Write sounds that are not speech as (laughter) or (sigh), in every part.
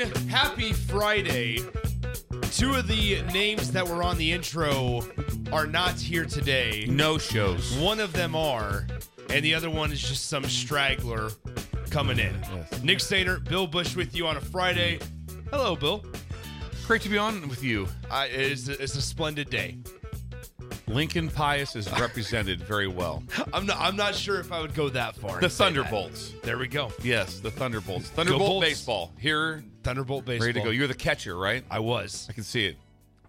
Happy Friday. Two of the names that were on the intro are not here today. No shows. One of them are, and the other one is just some straggler coming in. Nick Stainer, Bill Bush with you on a Friday. Hello, Bill. Great to be on with you. I, it's, a, it's a splendid day. Lincoln Pius is represented very well. I'm not. I'm not sure if I would go that far. The. Thunderbolts. There we go. Yes, the Thunderbolts. Thunderbolt baseball. Here, Thunderbolt baseball. ready to go. You're the catcher, right? I was. I can see it.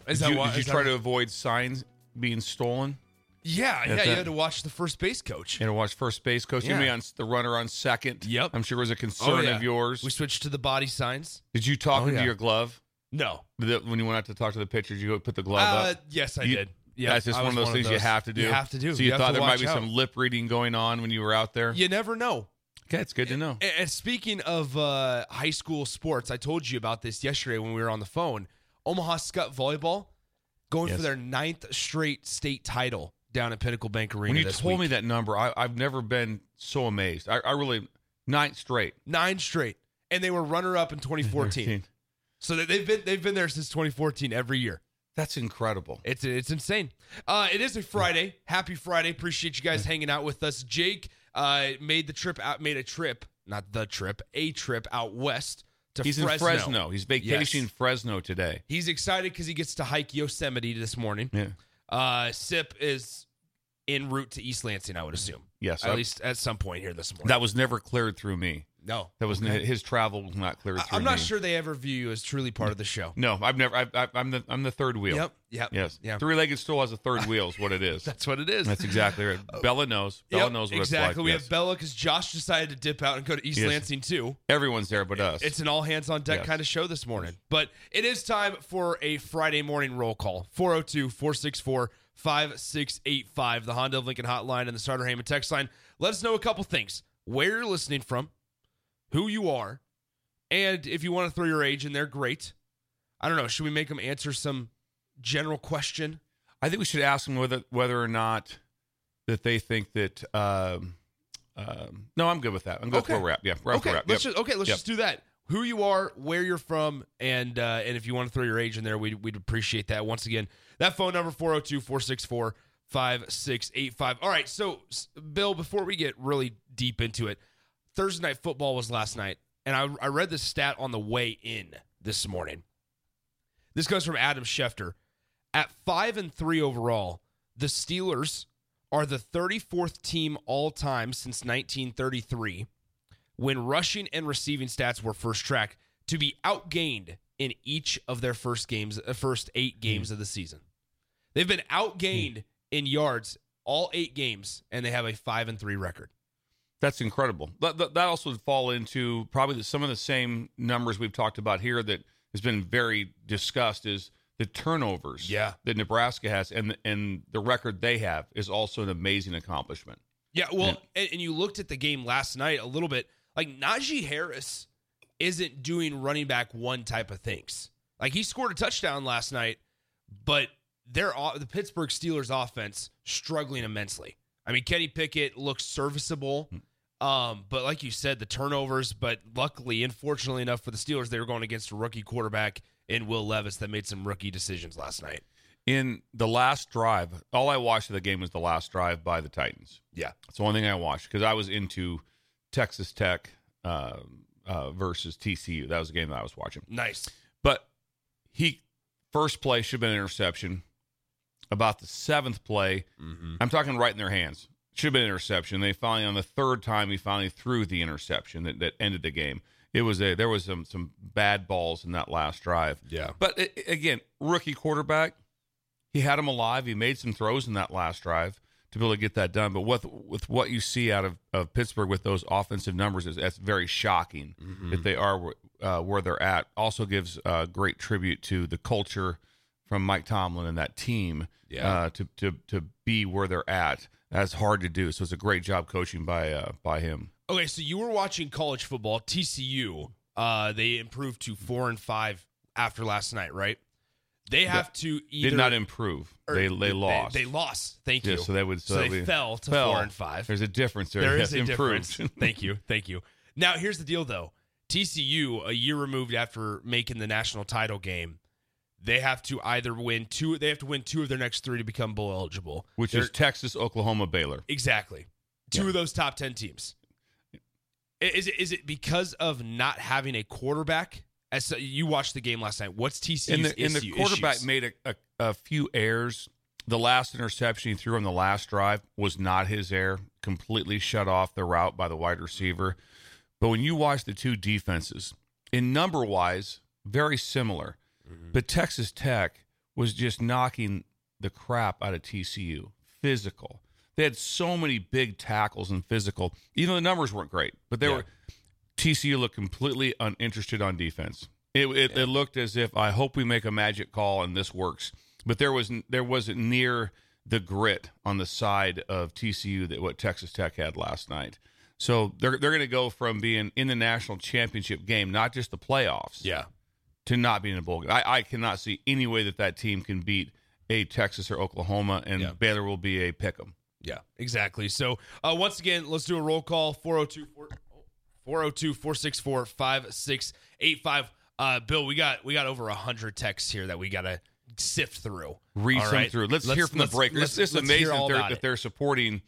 Is did that you, why- did you that try to avoid signs being stolen? Yeah, yeah. That's You had to watch the first base coach. You had to watch first base coach. You Yeah. be on the runner on second. Yep. I'm sure it was a Oh, concern yeah. of yours. We switched to the body signs. Did you talk Oh, into yeah. your glove No. The- when you went out to talk to the pitcher? Did you go put the glove Uh, up? yes, I You- did. Yeah, that's just one of those things you have to do. You have to do. So you, have thought there might be out. some lip reading going on when you were out there? You never know. Okay, it's good to know. And, and speaking of uh, high school sports, I told you about this yesterday when we were on the phone. Omaha Skutt Volleyball going Yes. for their ninth straight state title down at Pinnacle Bank Arena. When you told me that number, I, I've never been so amazed. I, I really ninth straight. nine straight, and they were runner up in (laughs) 2014. so they- they've been they've been there since 2014 every year. That's incredible. It's it's insane. Uh, it is a Friday. Happy Friday. Appreciate you guys hanging out with us. Jake uh, made the trip out. Made a trip, not the trip, a trip out west to He's Fresno. in Fresno. He's vacationing Yes. Fresno today. He's excited because he gets to hike Yosemite this morning. Yeah. Uh, Sip is en route to East Lansing. I would assume. Yes, at I- least at some point here this morning. That was never cleared through me. No, That was his travel was not cleared I, I'm not me. sure they ever view you as truly part of the show. No, I've never. I, I'm the I'm the third wheel. Yep. Yep. Yes. Yeah. Three-legged stool has a third wheel. Is what it is. (laughs) That's what it is. That's exactly right. (laughs) Bella knows. Bella Yep, knows what exactly. it's like. We yes. have Bella because Josh decided to dip out and go to East Yes. Lansing too. Everyone's there but us. It's an all hands on deck Yes. kind of show this morning. But it is time for a Friday morning roll call 402 464 5685, the Honda of Lincoln hotline and the Sartor Hamann text line. Let us know a couple things where you're listening from, who you are, and if you want to throw your age in there, great. I don't know. Should we make them answer some general question? I think we should ask them whether whether or not that they think that. Um, um, no, I'm good with that. I'm good Okay. wrap. Yeah, we're okay, wrap. let's Yep. just okay. Let's Yep. just do that. Who you are, where you're from, and uh, and if you want to throw your age in there, we'd, we'd appreciate that. Once again, that phone number 402-464-5685. All right, so Bill, before we get really deep into it, Thursday night football was last night, and I, I read this stat on the way in this morning. This comes from Adam Schefter. At five and three overall, the Steelers are the 34th team all time since 1933 when rushing and receiving stats were first tracked to be outgained in each of their first games, uh, first eight games of the season. They've been outgained in yards all eight games, and they have a five and three record. That's incredible. That, that, that also would fall into probably the, some of the same numbers we've talked about here that has been very discussed is the turnovers Yeah. that Nebraska has and and the record they have is also an amazing accomplishment. Yeah, well, and, and you looked at the game last night a little bit. Like Najee Harris isn't doing running back one type of things. Like he scored a touchdown last night, but they're the Pittsburgh Steelers offense struggling immensely. I mean, Kenny Pickett looks serviceable, hmm. Um, but like you said, the turnovers. But luckily, unfortunately enough for the Steelers, they were going against a rookie quarterback in Will Levis that made some rookie decisions last night. In the last drive, all I watched of the game was the last drive by the Titans. Yeah, It's the only thing I watched because I was into Texas Tech uh, uh, versus TCU. That was the game that I was watching. nice. But he first play should have been an interception. About the seventh play, I'm talking right in their hands. Should have been an interception. They finally on the third time he finally threw the interception that, that ended the game. It was a there was some some bad balls in that last drive. Yeah. But i again, rookie quarterback, he had him alive. He made some throws in that last drive to be able to get that done. But with with what you see out of, of Pittsburgh with those offensive numbers, is that's very shocking that they are uh, where they're at. Also gives uh, great tribute to the culture from Mike Tomlin and that team Yeah. uh, to to to be where they're at. That's hard to do. So it's a great job coaching by uh, by him. Okay, so you were watching college football. TCU, uh, they improved to four and five after last night, right? They have to either Did not improve. They they lost. They, lost. Thank Yeah, you. so they would- so So, that they fell to fell. four and five. There's a difference there. There Yes, is a improved. difference. (laughs) thank you, thank you. Now here's the deal, though. TCU, a year removed after making the national title game, they have to either win two. They have to win two of their next three to become bowl eligible. which They're- is Texas, Oklahoma, Baylor. Exactly. Two of those top 10 teams. Is it is it because of not having a quarterback? As you watched the game last night, what's TCU's And the, and the quarterback issues? made a, a, a few errors. The last interception he threw on the last drive was not his error. Completely shut off the route by the wide receiver. But when you watch the two defenses, in number wise, very similar. Mm-hmm. But Texas Tech was just knocking the crap out of TCU. Physical. They had so many big tackles and physical. Even though the numbers weren't great, but they Yeah. were TCU looked completely uninterested on defense. It, it, it looked as if I hope we make a magic call and this works. But there was there wasn't near the grit on the side of TCU that what Texas Tech had last night. So they're they're going to go from being in the national championship game, not just the playoffs, Yeah. To not being in a bowl game. I, I cannot see any way that that team can beat a Texas or Oklahoma, and Yeah. Baylor will be a pick 'em. Yeah, exactly. So, uh, once again, let's do a roll call 402 402 464 5685. Uh, Bill, we got we got over 100 texts here that we got to sift through. read some right? through. Let's, hear from the breakers. let's- It's, it's let's amazing that they're, that they're supporting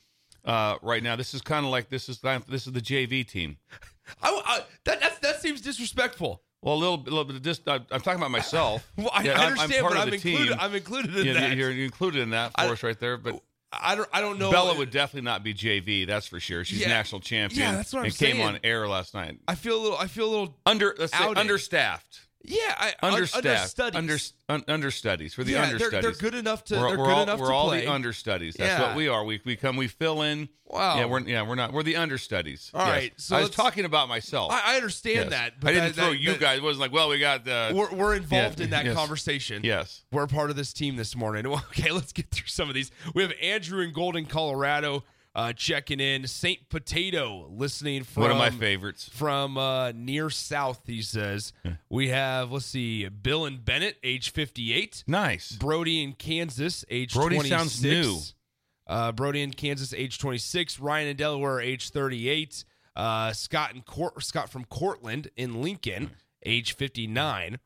uh, right now. This is kind of like this is this is the JV team. (laughs) I, I, that, that, that seems disrespectful. Well, a little, a little bit. Of dis- I'm I'm talking about myself. (laughs) Well, I, Yeah, I I'm- understand, I'm part but I'm included. team. I'm included in Yeah, that. you're included in that for I- us right there. But I don't. I don't know. Bella would definitely not be JV. That's for sure. She's Yeah. national champion. Yeah, that's what I'm and came on air last night. I feel a little. I feel a little. Under let's say understaffed. Yeah, I un- Understaffed. understudies. Under, un, understudies for the yeah, understudies. they're, they're good enough to. we're they're we're good all, enough we're to all play. the understudies. That's Yeah. what we are. We we come we fill in. Wow. Yeah, we're yeah we're not we're the understudies. All Yes. right, so I was talking about myself. I, I understand Yes. that. I didn't that- throw that- you that- guys. It wasn't like well we got the. We're, we're involved Yeah, in that yes. conversation. yes. We're part of this team this morning. (laughs) Okay, let's get through some of these. We have Andrew in Golden, Colorado, uh, checking in. Saint Potato listening from One of my favorites. from uh, near south. He says we have. Let's see, Bill and Bennett, age fifty-eight. Nice. Brody in Kansas, age Brody 26. sounds new. Uh, Brody in Kansas, age 26. Ryan in Delaware, age 38. Uh, Scott in Court, Scott from Cortland in Lincoln, age 59.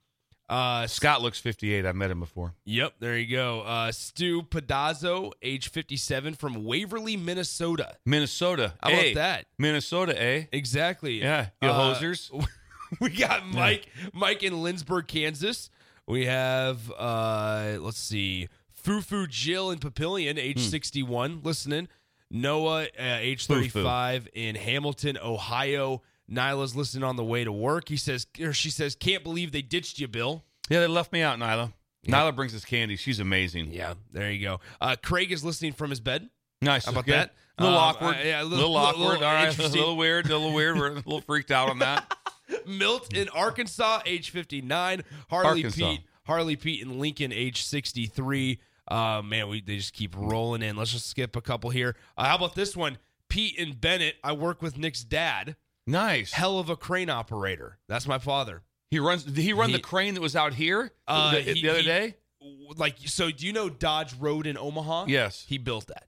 Uh, Scott looks 58. I've met him before. Yep, there you go. Uh, Stu Pedazzo, age 57, from Waverly, Minnesota. Minnesota. How about that? Minnesota, eh? Exactly. Yeah. You Uh, hosers. (laughs) we got Mike, Mike in Lindsborg, Kansas. We have, uh, let's see, Fufu Jill in Papillion, age 61, listening. Noah, uh, age Fufu. 35, in Hamilton, Ohio. Nyla's listening on the way to work. He says, or she says, can't believe they ditched you, Bill. Yeah, they left me out, Nyla. Nyla brings us candy. She's amazing. Yeah, there you go. Uh, Craig is listening from his bed. Nice. How about Yeah. that? A little Um, awkward. uh, yeah, a little, little- awkward. little All right. (laughs) A little weird. A little weird. We're a little freaked out on that. (laughs) Milt in Arkansas, age 59. Harley Arkansas. Pete, Harley Pete in Lincoln, age 63. Uh, man, we they just keep rolling in. Let's just skip a couple here. Uh, how about this one? Pete and Bennett. I work with Nick's dad. Nice. Hell of a crane operator. That's my father. He runs. Did he run He- the crane that was out here Uh, the, he- the other he- day? Like, so do you know Dodge Road in Omaha? Yes. He built that.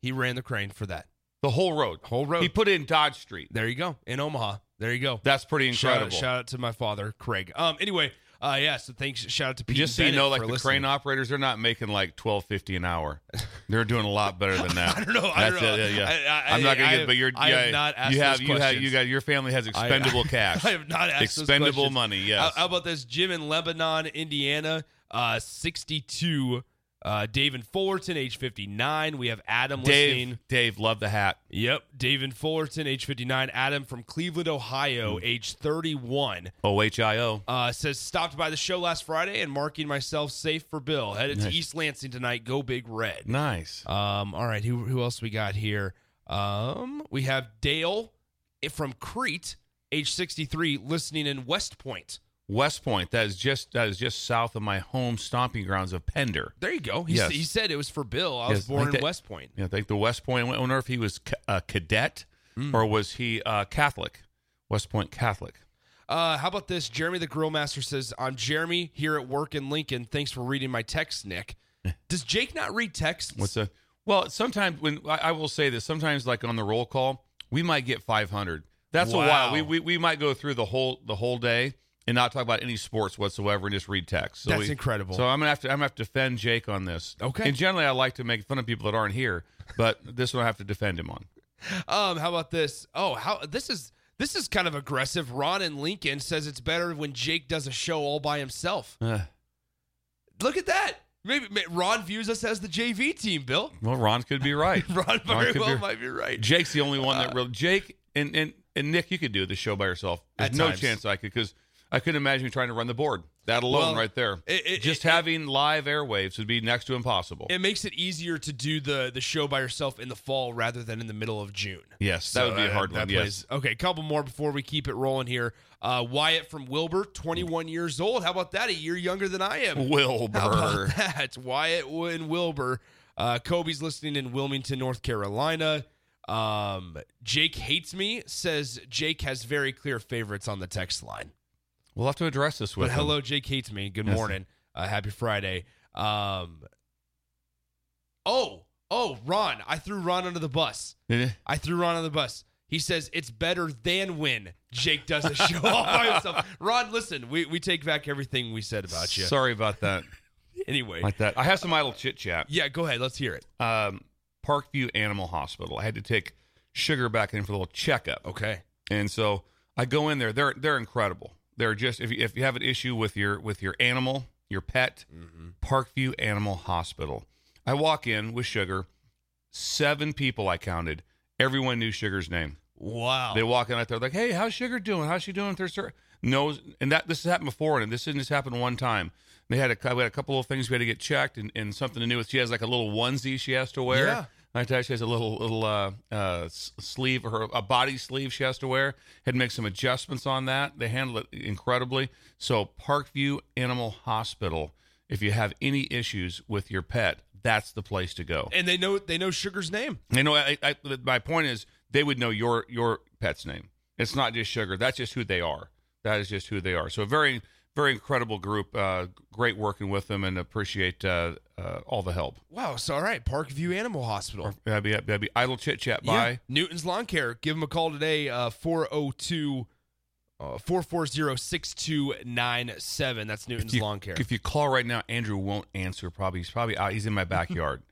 He ran the crane for that. The whole road. Whole road. He put it in Dodge Street. There you go. In Omaha. There you go. That's pretty Shout out, incredible. shout out to my father, Craig. Um. Anyway, uh, yeah. So thanks. Shout out to Pete. Just so you know, like the listening. crane operators, they're not making like twelve fifty an hour. (laughs) They're doing a lot better than that. (laughs) I don't know. I That's don't know. it, yeah, yeah. I- I- am not gonna I get, have- but you're. I yeah, have not asked you have, you have, you got your family has (laughs) I- expendable cash. I have not asked Expendable money, How, yes. how about this? Jim in Lebanon, Indiana, uh, 62. Uh, Dave in Fullerton, age 59. We have Adam Dave, listening. Dave, love the hat. Yep. David Fullerton, age 59. Adam from Cleveland, Ohio, age 31. OHIO. Uh, says, stopped by the show last Friday and marking myself safe for Bill. Headed Nice. to East Lansing tonight. Go Big Red. Nice. Um, all right, who who else we got here? Um, we have Dale from Crete, age 63, listening in West Point. West Point. That is just that is just south of my home stomping grounds of Pender. There you go. He, Yes. he said it was for Bill. I was Yes, I born think in that- West Point. Yeah, I think the West Point. I wonder if he was a cadet or was he uh, Catholic? West Point Catholic. Uh, how about this? Jeremy the Grill Master says, I'm Jeremy here at work in Lincoln. Thanks for reading my text, Nick. Does Jake not read texts? What's a well? Sometimes when I, I will say this, sometimes like on the roll call, we might get 500. That's a while. We, we we might go through the whole the whole day and not talk about any sports whatsoever and just read text. So That's we- incredible. So I'm gonna have to I'm gonna have to defend Jake on this. Okay. And generally, I like to make fun of people that aren't here, but this one I have to defend him on. (laughs) Um, how about this? Oh, how this is this is kind of aggressive. Ron and Lincoln says it's better when Jake does a show all by himself. Uh, Look at that. Maybe may- Ron views us as the JV team, Bill. well, Ron could be right. (laughs) Ron very could well be- might be right. Jake's the only one that Uh, really. Jake and, and and Nick, you could do the show by yourself. There's no times. chance I could because I couldn't imagine you trying to run the board. That alone, Well, right there. it- it- Just it- having live airwaves would be next to impossible. It makes it easier to do the the show by yourself in the fall rather than in the middle of June. yes, that would be a hard one. Yes. Okay, a couple more before we keep it rolling here. Uh, Wyatt from Wilber, 21 years old. How about that? A year younger than I am. Wilber. How about (laughs) that? Wyatt and Wilber. Uh, Kobe's listening in Wilmington, North Carolina. Um, Jake hates me. Says Jake has very clear favorites on the text line. We'll have to address this with But him. hello, Jake hates me. Good Yes. morning. Uh, happy Friday. Um, oh, oh, Ron. I threw Ron under the bus. I threw Ron under the bus. He says it's better than when Jake does a (laughs) show all by himself. Ron, listen, we, we take back everything we said about you. Sorry about that. (laughs) Anyway, Like that. I have some idle chit chat. yeah, go ahead. Let's hear it. Um, Parkview Animal Hospital. I had to take Sugar back in for a little checkup. Okay. And so I go in there. They're they're incredible. They're just if you, if you have an issue with your with your animal, your pet, mm-hmm. Parkview Animal Hospital. I walk in with Sugar. Seven people I counted. Everyone knew Sugar's name. Wow. They walk in out there like, "Hey, how's Sugar doing? How's she doing with her sur-" Knows, and that this has happened before, and this didn't just happen one time. They had a we had a couple of things we had to get checked, and, and something to do with. She has like a little onesie she has to wear. Yeah. You, she has a little little uh, uh, sleeve or a body sleeve she has to wear. Had to make some adjustments on that. They handle it incredibly. So Parkview Animal Hospital. If you have any issues with your pet, that's the place to go. and they know they know Sugar's name. You know, I, I, my point is they would know your your pet's name. It's not just sugar. That's just who they are. That is just who they are. So a very very incredible group. Uh, great working with them, and appreciate uh, uh, all the help. Wow. So all right, Parkview Animal Hospital. That'd be, that'd be idle chit chat. Yeah. Bye. Newton's Lawn Care. Give them a call today, uh, 402 uh, 440 6297. That's Newton's you, Lawn Care. if you call right now, Andrew won't answer. Probably he's probably out. He's in my (laughs) backyard.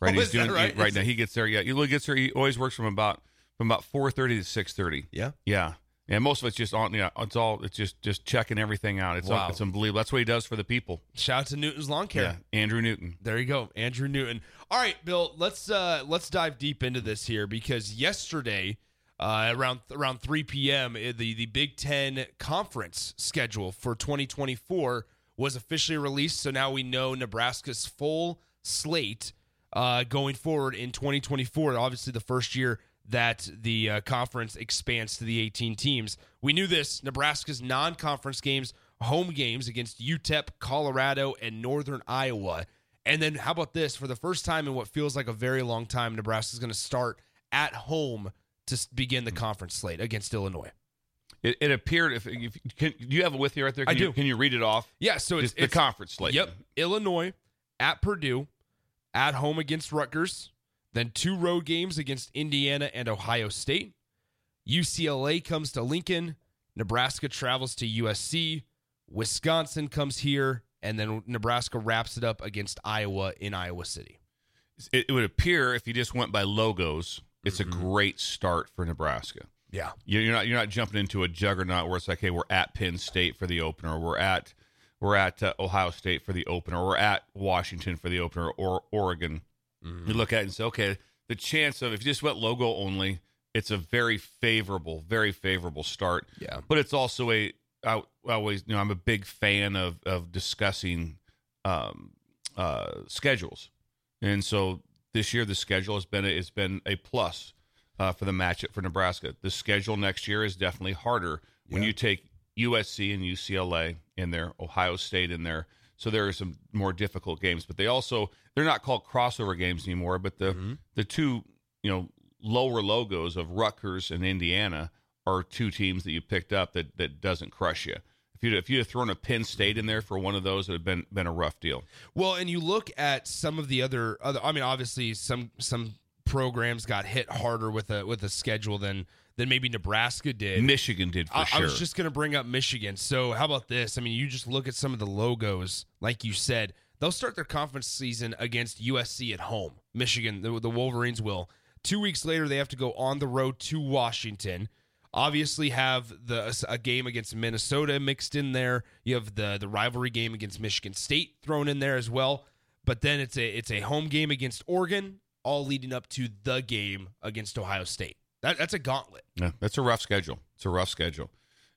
Right, Oh, he's is that doing right? right now. He gets there. Yeah, he gets there. He always works from about from about four thirty to six thirty. yeah. Yeah. And most of it's just on, yeah, it's all, it's just, just checking everything out. It's, Wow. it's unbelievable. That's what he does for the people. Shout out to Newton's Lawn Care. Yeah. Andrew Newton. There you go, Andrew Newton. All right, Bill. Let's uh, let's dive deep into this here because yesterday, uh, around around 3 p.m., uh, the the Big Ten conference schedule for 2024 was officially released. So now we know Nebraska's full slate uh, going forward in 2024. Obviously, the first year that the uh, conference expands to the 18 teams. We knew this. Nebraska's non-conference games, home games against UTEP, Colorado, and Northern Iowa. And then how about this? For the first time in what feels like a very long time, Nebraska's going to start at home to begin the conference slate against Illinois. It, it appeared, if, if can, do you have it with you right there? Can I you, do. Can you read it off? Yeah, so it's, Just the conference slate. Yep. Illinois at Purdue, at home against Rutgers, then two road games against Indiana and Ohio State. UCLA comes to Lincoln. Nebraska travels to USC. Wisconsin comes here. And then Nebraska wraps it up against Iowa in Iowa City. It, it would appear, if you just went by logos, it's Mm-hmm. a great start for Nebraska. Yeah. You- You're not you're not jumping into a juggernaut where it's like, hey, we're at Penn State for the opener. We're at we're at uh, Ohio State for the opener, we're at Washington for the opener, or Oregon. You look at it and say, okay, the chance of if you just went logo only, it's a very favorable, very favorable start. Yeah. But it's also a I, I always you know I'm a big fan of of discussing um, uh, schedules, and so this year the schedule has been a, has been a plus uh, for the matchup for Nebraska. The schedule next year is definitely harder when you take USC and UCLA in there, Ohio State in there. So there are some more difficult games, but they also they're not called crossover games anymore. But the mm-hmm. the two you know lower logos of Rutgers and Indiana are two teams that you picked up that that doesn't crush you. If you if you had thrown a Penn State in there for one of those, it would have been been a rough deal. Well, and you look at some of the other other. I mean, obviously, some some programs got hit harder with a with a schedule than than maybe Nebraska did. Michigan did for I, sure. I was just going to bring up Michigan. So, how about this? I mean, you just look at some of the logos, like you said, they'll start their conference season against USC at home. Michigan, the, the Wolverines will. Two weeks later, they have to go on the road to Washington. Obviously, have the a game against Minnesota mixed in there. You have the the rivalry game against Michigan State thrown in there as well. But then it's a it's a home game against Oregon, all leading up to the game against Ohio State. That, that's a gauntlet. Yeah, that's a rough schedule. It's a rough schedule.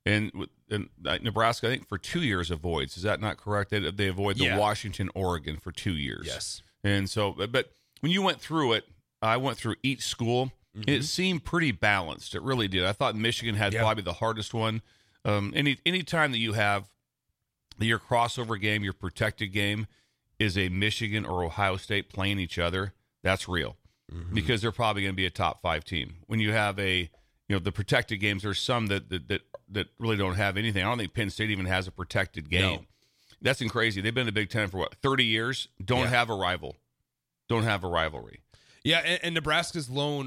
And, and uh, Nebraska, I think for two years avoids. Is that not correct? They, they avoid the Yeah. Washington, Oregon for two years. Yes. And so, but- when you went through it, I went through each school. It seemed pretty balanced. It really did. I thought Michigan had Yeah. probably the hardest one. Um, any any time that you have your crossover game, your protected game, is a Michigan or Ohio State playing each other. That's real Mm-hmm. because they're probably going to be a top five team. When you have a you know the protected games, there's some that that that, that really don't have anything. I don't think Penn State even has a protected game. No. That's crazy. They've been in the Big Ten for what thirty years. Don't Yeah. have a rival. Don't have a rivalry. Yeah, and, and Nebraska's lone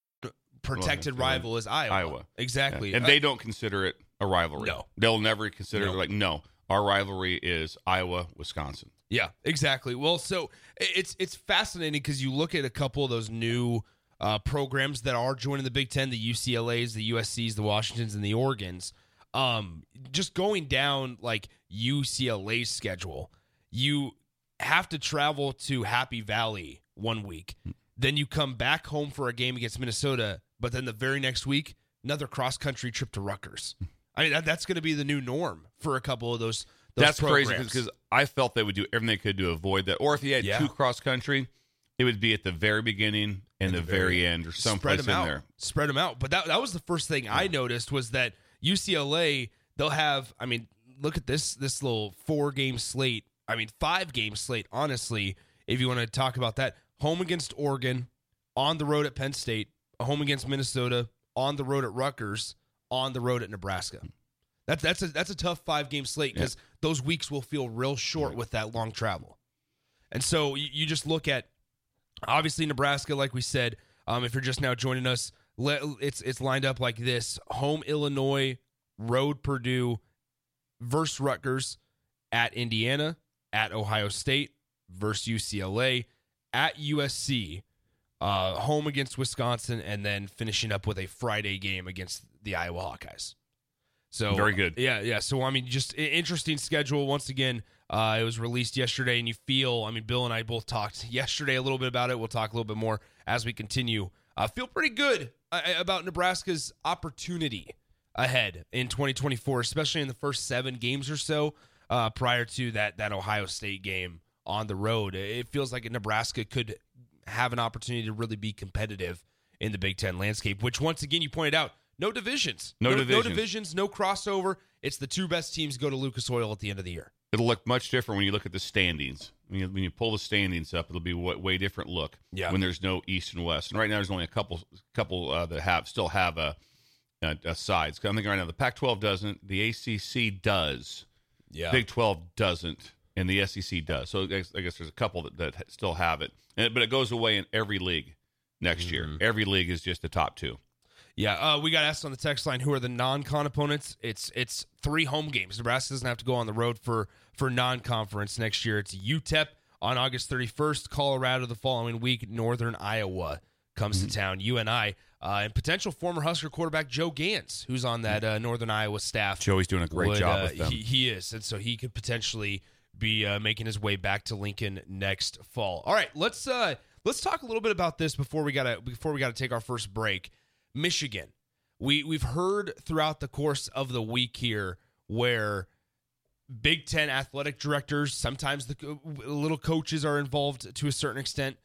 Protected Well, rival is Iowa. Iowa. Exactly. Yeah. And Uh, they don't consider it a rivalry. No. They'll never consider No. it like no. Our rivalry is Iowa, Wisconsin. Yeah, exactly. Well, so it's it's fascinating because you look at a couple of those new uh, programs that are joining the Big Ten, the UCLA's, the USC's, the Washingtons, and the Oregons. Um, just going down like UCLA's schedule, you have to travel to Happy Valley one week, then you come back home for a game against Minnesota, but then the very next week, another cross country trip to Rutgers. (laughs) I mean, that, that's going to be the new norm for a couple of those. those That's crazy because I felt they would do everything they could to avoid that. Or if you had Yeah. two cross country, it would be at the very beginning and, the, very, end or someplace spread in them out. there. Spread them out. But that that was the first thing I noticed was that UCLA they'll have. I mean, look at this this little four game slate. I mean, five game slate. Honestly, if you want to talk about that, home against Oregon, on the road at Penn State, a home against Minnesota, on the road at Rutgers, on the road at Nebraska. That's that's a that's a tough five game slate because those weeks will feel real short with that long travel. And so you, you just look at obviously Nebraska, like we said. Um, if you're just now joining us, le- it's it's lined up like this: home Illinois, road Purdue, versus Rutgers, at Indiana, at Ohio State, versus UCLA, at USC, uh, home against Wisconsin, and then finishing up with a Friday game against the Iowa Hawkeyes. So Very good. Yeah, yeah. So I mean, just interesting schedule. Once again, uh, it was released yesterday, and you feel. I mean, Bill and I both talked yesterday a little bit about it. We'll talk a little bit more as we continue. I feel pretty good uh, about Nebraska's opportunity ahead in 2024, especially in the first seven games or so uh, prior to that that Ohio State game on the road. It feels like Nebraska could have an opportunity to really be competitive in the Big Ten landscape. Which, once again, you pointed out, no divisions, No no divisions. divisions, no crossover. It's the two best teams go to Lucas Oil at the end of the year. It'll look much different when you look at the standings. When you, when you pull the standings up, it'll be a way, way different look. Yeah. When there's no East and West, and right now there's only a couple couple uh, that have still have a, a, a sides. I'm thinking right now the Pac-12 doesn't. The ACC does. Yeah. Big 12 doesn't, and the SEC does. So I guess, I guess there's a couple that, that still have it, and, but it goes away in every league next year. Every league is just the top two. Yeah, uh, we got asked on the text line who are the non-con opponents. It's it's three home games. Nebraska doesn't have to go on the road for for non-conference next year. It's UTEP on August 31st, Colorado the following week, Northern Iowa comes to town, UNI, uh, and potential former Husker quarterback Joe Ganz, who's on that uh, Northern Iowa staff. Joey's doing a great would, job uh, with them. He, he is, and so he could potentially be uh, making his way back to Lincoln next fall. All right, let's uh, let's talk a little bit about this before we gotta before we gotta take our first break. Michigan, we we've heard throughout the course of the week here where Big Ten athletic directors, sometimes the little coaches are involved to a certain extent,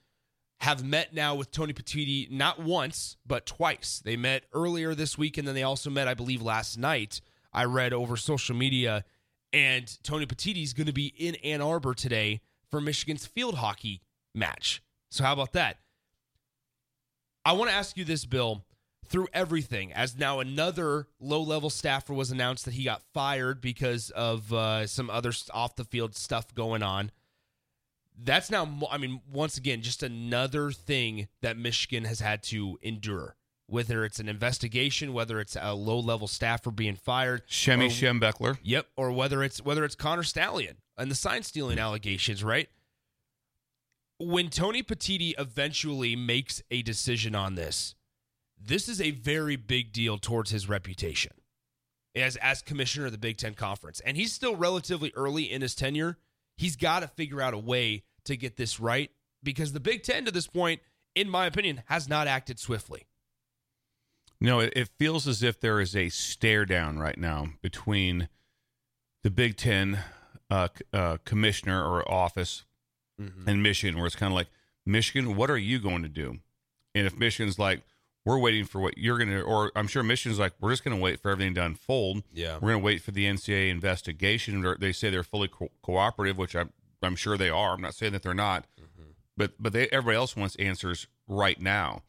have met now with Tony Petitti not once but twice. They met earlier this week, and then they also met, I believe, last night. I read over social media, and Tony Petitti is going to be in Ann Arbor today for Michigan's field hockey match. So how about that? I want to ask you this, Bill. Through everything, as now another low-level staffer was announced that he got fired because of uh, some other off-the-field stuff going on that's now i mean once again just another thing that michigan has had to endure whether it's an investigation whether it's a low level staffer being fired Shemi or- yep or whether it's whether it's connor stallion and the sign stealing allegations right when tony petitti eventually makes a decision on this this is a very big deal towards his reputation as as commissioner of the Big Ten Conference, and he's still relatively early in his tenure. He's got to figure out a way to get this right because the Big Ten to this point, in my opinion, has not acted swiftly. No, it, it feels as if there is a stare down right now between the Big Ten uh, uh, commissioner or office and Michigan, where it's kind of like, Michigan, what are you going to do? And if Michigan's like, we're waiting for what you're going to, or I'm sure Michigan's like, we're just going to wait for everything to unfold. Yeah. We're going to wait for the NCAA investigation. They say they're fully co- cooperative, which I'm, I'm sure they are. I'm not saying that they're not, but but they everybody else wants answers right now.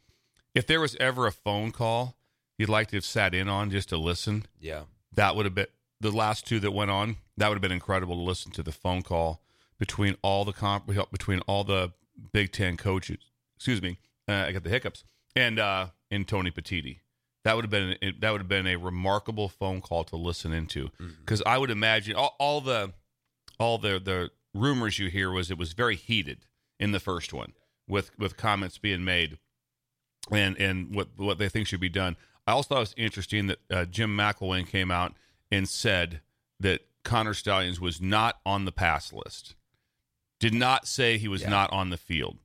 If there was ever a phone call you'd like to have sat in on just to listen, Yeah. that would have been the last two that went on. That would have been incredible to listen to the phone call between all the comp between all the Big Ten coaches. Excuse me, uh, I got the hiccups and uh, and Tony Petitti. That would have been that would have been a remarkable phone call to listen into because I would imagine all, all the all the the rumors you hear was it was very heated in the first one with with comments being made and and what what they think should be done. I also thought it was interesting that uh, Jim McElwain came out and said that Connor Stalions was not on the pass list. Did not say he was Yeah. not on the field.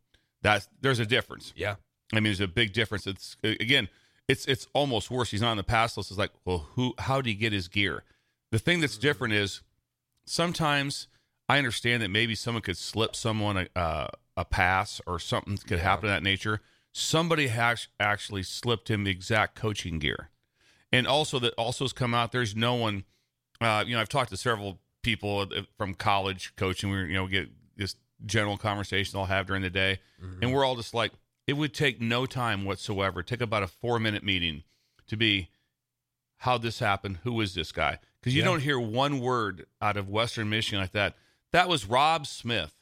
That's there's a difference. Yeah. I mean, there's a big difference. It's again, it's it's almost worse. He's not on the pass list. It's like, well, who? How did he get his gear? The thing that's different is sometimes I understand that maybe someone could slip someone a uh, a pass or something could happen of that nature. Somebody has actually slipped him the exact coaching gear, and also that also has come out. There's no one. Uh, you know, I've talked to several people from college coaching. We you know get this general conversation I'll have during the day, and we're all just like, it would take no time whatsoever. Take about a four minute meeting to be how this happened. Who is this guy? Because you Yeah. don't hear one word out of Western Michigan like that. That was Rob Smith.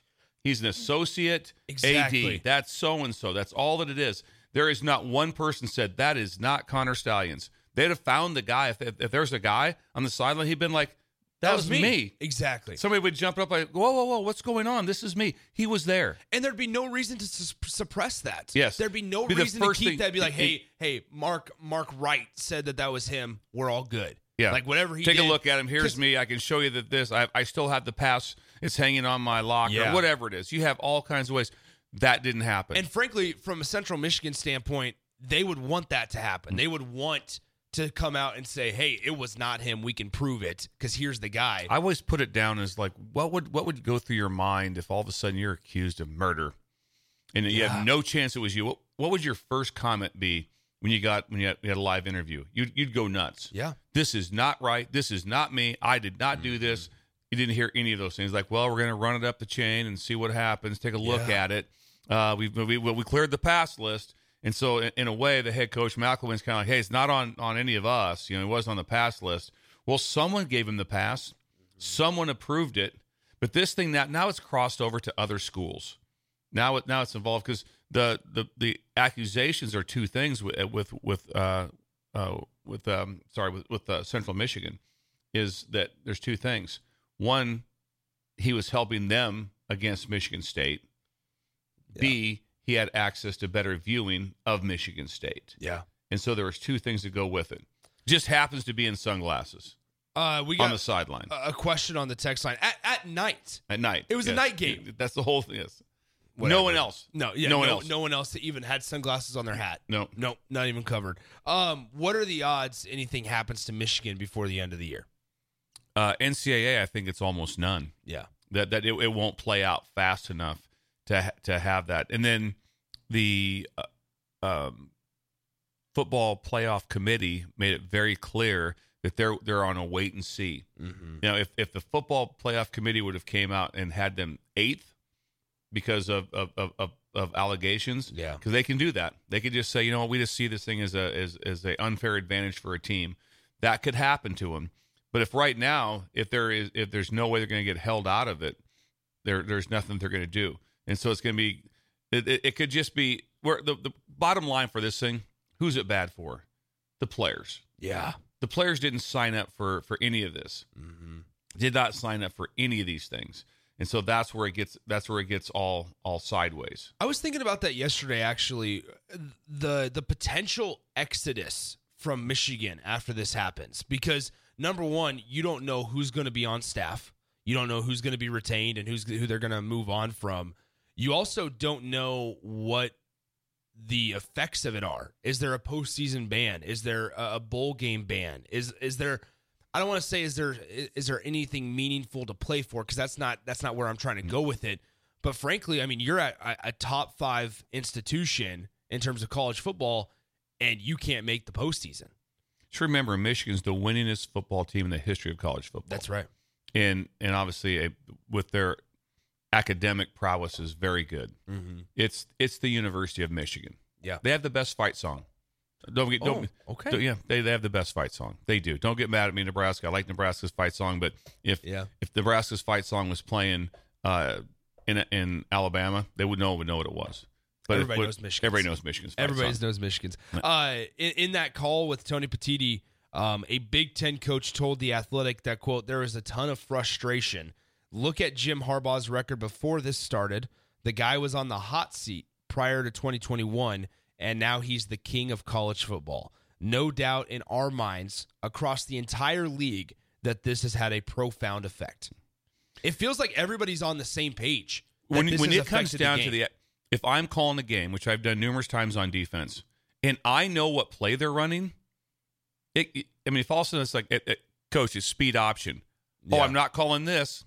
He's an associate Exactly. AD. That's so and so. That's all that it is. There is not one person said that is not Connor Stalions. They'd have found the guy. If, if, if there's a guy on the sideline, he'd been like, "That, was, me. Exactly. Somebody would jump up like, "Whoa, whoa, whoa! What's going on? This is me." He was there. and there'd be no reason to sus- suppress that. Yes. There'd be no Be reason to keep thing- that. Be like, hey, hey, Mark, Mark Wright said that that was him. We're all good. Yeah. Like whatever he Take did. a look at him. Here's me. I can show you that this. I, I still have the pass. It's hanging on my locker. Yeah. Whatever it is. You have all kinds of ways. That didn't happen. And frankly, from a Central Michigan standpoint, they would want that to happen. They would want to come out and say, "Hey, it was not him. We can prove it because here's the guy." I always put it down as like, what would what would go through your mind if all of a sudden you're accused of murder, and you have no chance it was you? What, what would your first comment be when you got when you had, you had a live interview? You'd you'd go nuts. yeah. This is not right. This is not me. I did not do mm-hmm. this. You didn't hear any of those things. Like, well, we're going to run it up the chain and see what happens. Take a look Yeah. at it. Uh, we, we we cleared the pass list, and so in, in a way, the head coach McElwain's kind of like, hey, it's not on on any of us. You know, it wasn't on the pass list. Well, someone gave him the pass. Someone approved it, but this thing now now it's crossed over to other schools. Now it now it's involved because the, the the accusations are two things with with with uh, uh with um sorry with with uh, Central Michigan is that there's two things. One, he was helping them against Michigan State. B, he had access to better viewing of Michigan State. Yeah. And so there was two things that go with it. Just happens to be in sunglasses Uh, we on the sideline a a question on the text line at, at night. at night. It was a night game. That's the whole thing. Yes. Whatever. No one else. No, yeah, no no, one else. no one else that even had sunglasses on their hat. No. no, not even covered. Um, what are the odds anything happens to Michigan before the end of the year? Uh, NCAA, I think it's almost none. Yeah, That that it, it won't play out fast enough to to have that. And then the uh, um, football playoff committee made it very clear that they're they're on a wait and see. mm-hmm. Know, if if the football playoff committee would have came out and had them eighth because of of of, of, of allegations, Yeah. because they can do that. They could just say, you know, what, we just see this thing as a as as a unfair advantage for a team. That could happen to them. But if right now, if there is if there's no way they're going to get held out of it, there there's nothing they're going to do, and so it's going to be. It, it, it could just be where the the bottom line for this thing. Who's it bad for? The players yeah, the players didn't sign up for for any of this mm-hmm. did not sign up for any of these things and so that's where it gets that's where it gets all all sideways I was thinking about that yesterday. Actually, the the potential exodus from Michigan after this happens because number one, you don't know who's going to be on staff. You don't know who's going to be retained and who's who they're going to move on from. You also don't know what the effects of it are. Is there a postseason ban? Is there a bowl game ban? Is is there? I don't want to say is there is there anything meaningful to play for because that's not that's not where I'm trying to go with it. But frankly, I mean, you're at a, a top five institution in terms of college football, and you can't make the postseason. Just remember michigan's the winningest football team in the history of college football That's right. and and obviously a, with their academic prowess is very good Mm-hmm. it's it's the university of michigan Yeah. they have the best fight song don't get don't, Oh, okay. don't- yeah they, they have the best fight song they do don't get mad at me nebraska i like nebraska's fight song but if Yeah. if nebraska's fight song was playing uh in in alabama they would know would know what it was but Everybody knows Michigan. everybody knows michigan's Everybody knows Michigan's. Uh, in, in that call with Tony Petitti, um, a Big Ten coach told the Athletic that quote there is a ton of frustration. Look at Jim Harbaugh's record before this started. The guy was on the hot seat prior to 2021, and now he's the king of college football. No doubt in our minds across the entire league that this has had a profound effect. It feels like everybody's on the same page. when when it comes down to the if I'm calling a game, which I've done numerous times on defense, and I know what play they're running, it, it- I mean, if all of a sudden it's like, it, coach, it's speed option. Oh, I'm not calling this.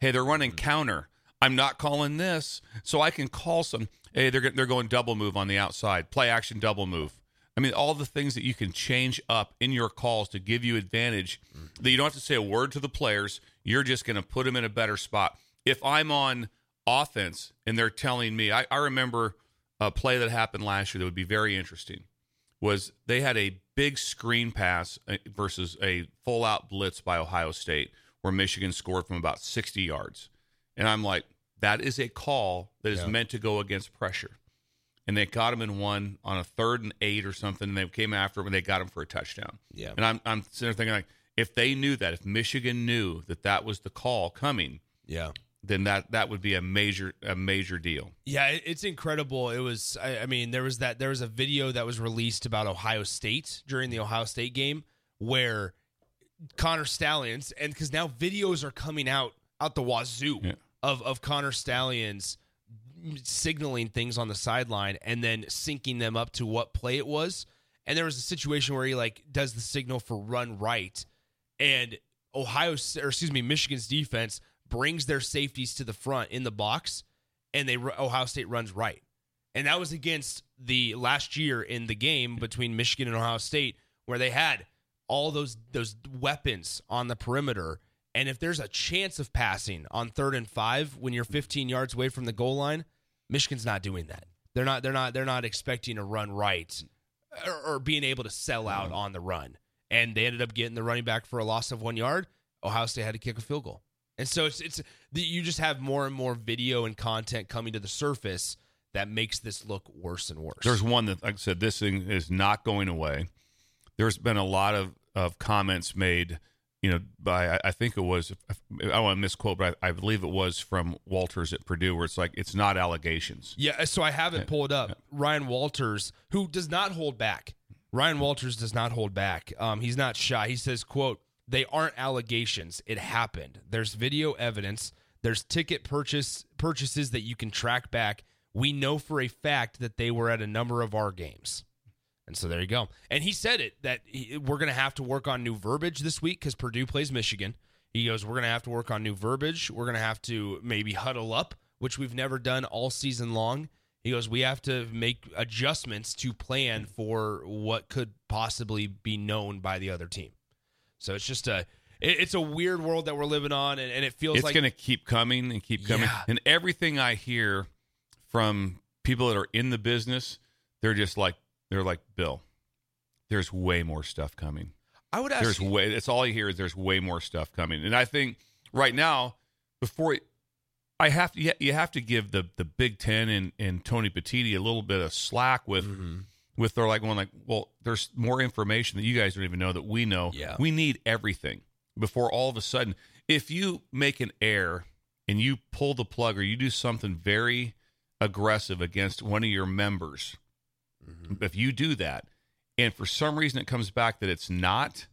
Hey, they're running mm-hmm. counter. I'm not calling this, so I can call some. Hey, they're they're going double move on the outside, play action double move. I mean, all the things that you can change up in your calls to give you advantage. Mm-hmm. That you don't have to say a word to the players. You're just going to put them in a better spot. If I'm on offense and they're telling me, I, I remember a play that happened last year that would be very interesting. Was they had a big screen pass uh, versus a full out blitz by Ohio State where Michigan scored from about 60 yards. And I'm like, that is a call that is Yeah. meant to go against pressure. And they got him in one on a third and eight or something. And they came after him and they got him for a touchdown. Yeah. And I'm, I'm sitting there thinking, like, if they knew that, if Michigan knew that that was the call coming, yeah. Then that that would be a major a major deal. Yeah, it's incredible. It was. I, I mean, there was that. There was a video that was released about Ohio State during the Ohio State game where Connor Stalions, and because now videos are coming out out the wazoo Yeah. of of Connor Stalions signaling things on the sideline and then syncing them up to what play it was. And there was a situation where he like does the signal for run right, and Ohio or excuse me Michigan's defense brings their safeties to the front in the box, and they Ohio State runs right, and that was against the last year in the game between Michigan and Ohio State where they had all those those weapons on the perimeter. And if there's a chance of passing on third and five when you're 15 yards away from the goal line, Michigan's not doing that. They're not. They're not. They're not expecting to run right or, or being able to sell out mm-hmm. on the run. And they ended up getting the running back for a loss of one yard. Ohio State had to kick a field goal. And so it's it's the, you just have more and more video and content coming to the surface that makes this look worse and worse. There's one that, like I said, this thing is not going away. There's been a lot of, of comments made, you know, by, I- I think it was, I don't want to misquote, but I, I believe it was from Walters at Purdue, where it's like, it's not allegations. Yeah, so I have it pulled up. Ryan Walters, who does not hold back. Ryan Walters does not hold back. Um, he's not shy. He says, "quote They aren't allegations. It happened. There's video evidence. There's ticket purchase purchases that you can track back. We know for a fact that they were at a number of our games." And so there you go. And he said it that he, we're going to have to work on new verbiage this week because Purdue plays Michigan. He goes, we're going to have to work on new verbiage. We're going to have to maybe huddle up, which we've never done all season long. He goes, we have to make adjustments to plan for what could possibly be known by the other team. So it's just a, it, it's a weird world that we're living on, and, and it feels It's like it's going to keep coming and keep coming. Yeah. And everything I hear from people that are in the business, they're just like, they're like, Bill, there's way more stuff coming. I would ask. There's you- way. That's all you hear is there's way more stuff coming, and I think right now, before it, I have to, you- you have to give the the Big Ten and and Tony Petitti a little bit of slack with Mm-hmm. With they're like going like, well, there's more information that you guys don't even know that we know. Yeah. we need everything before all of a sudden, if you make an error and you pull the plug or you do something very aggressive against one of your members, Mm-hmm. if you do that, and for some reason it comes back that it's not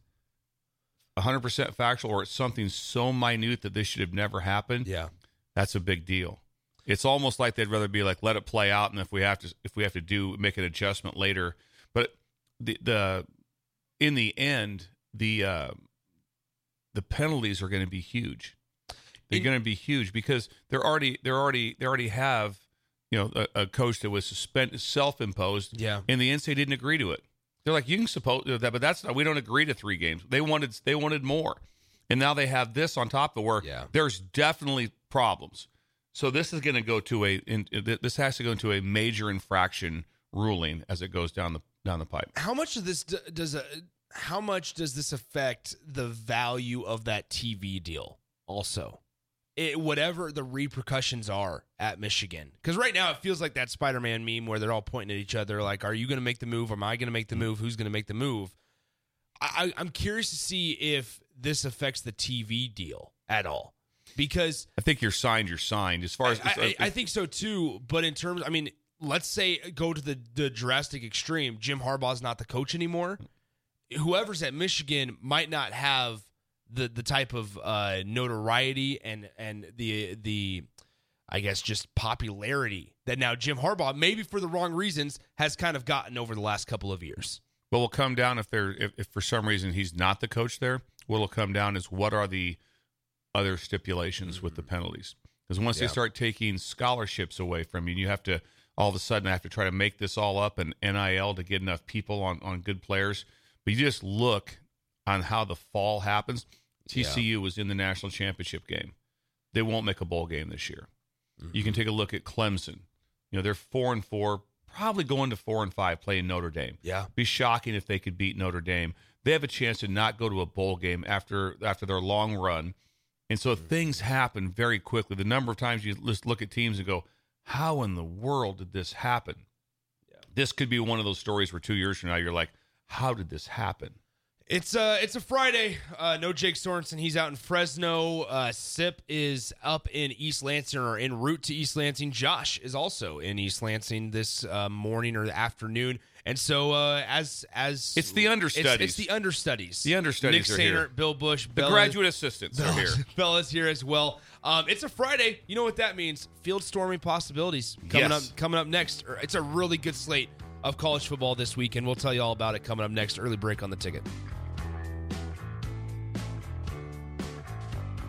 100% factual or it's something so minute that this should have never happened, yeah. that's a big deal. It's almost like they'd rather be like let it play out and if we have to if we have to do make an adjustment later. But the the in the end the uh the penalties are going to be huge. They're going to be huge because they're already they're already they already have you know a, a coach that was suspended self-imposed Yeah. and the NCAA didn't agree to it. They're like, you can suppose that, but that's not. We don't agree to three games. They wanted, they wanted more, and now they have this on top of where Yeah. there's definitely problems. So this is going to go to a. In, this has to go into a major infraction ruling as it goes down the down the pipe. how much of this d- does a, how much does this affect the value of that TV deal also? It, whatever the repercussions are at Michigan. Because right now it feels like that Spider-Man meme where they're all pointing at each other like are you going to make the move? Am I going to make the mm-hmm. move? Who's going to make the move? I, I- I'm curious to see if this affects the TV deal at all because I think you're signed. You're signed. As far as I, I, I think so too. But in terms, I mean, let's say go to the the drastic extreme. Jim Harbaugh's not the coach anymore. Whoever's at Michigan might not have the the type of uh, notoriety and and the the I guess just popularity that now Jim Harbaugh, maybe for the wrong reasons, has kind of gotten over the last couple of years. What will come down if there if, if for some reason he's not the coach there, what will come down is what are the other stipulations with the mm-hmm. penalties? Because once they start taking scholarships away from you, you have to all of a sudden have to try to make this all up and NIL to get enough people on on good players. But you just look on how the fall happens. TCU was in the national championship game. They won't make a bowl game this year. You can mm-hmm. take a look at Clemson. You know, they're four and four, probably going to four and five playing Notre Dame Yeah. be shocking if they could beat Notre Dame. They have a chance to not go to a bowl game after after their long run, and so things happen very quickly. The number of times you just look at teams and go, "How in the world did this happen?" This could be one of those stories where two years from now you're like, "How did this happen?" It's uh it's a Friday. Uh no Jake Sorensen. He's out in Fresno. Uh Sip is up in East Lansing or en route to East Lansing. Josh is also in East Lansing this uh, morning or afternoon. And so uh as as It's the understudies. It's, it's the understudies. The understudies Nick are Sainer, here. Bill Bush, The Bella- graduate assistants are here. (laughs) Bella's here as well. Um, it's a Friday. You know what that means? Field storming possibilities coming Yes. up. Coming up next. It's a really good slate of college football this week, and we'll tell you all about it coming up next. Early break on the ticket.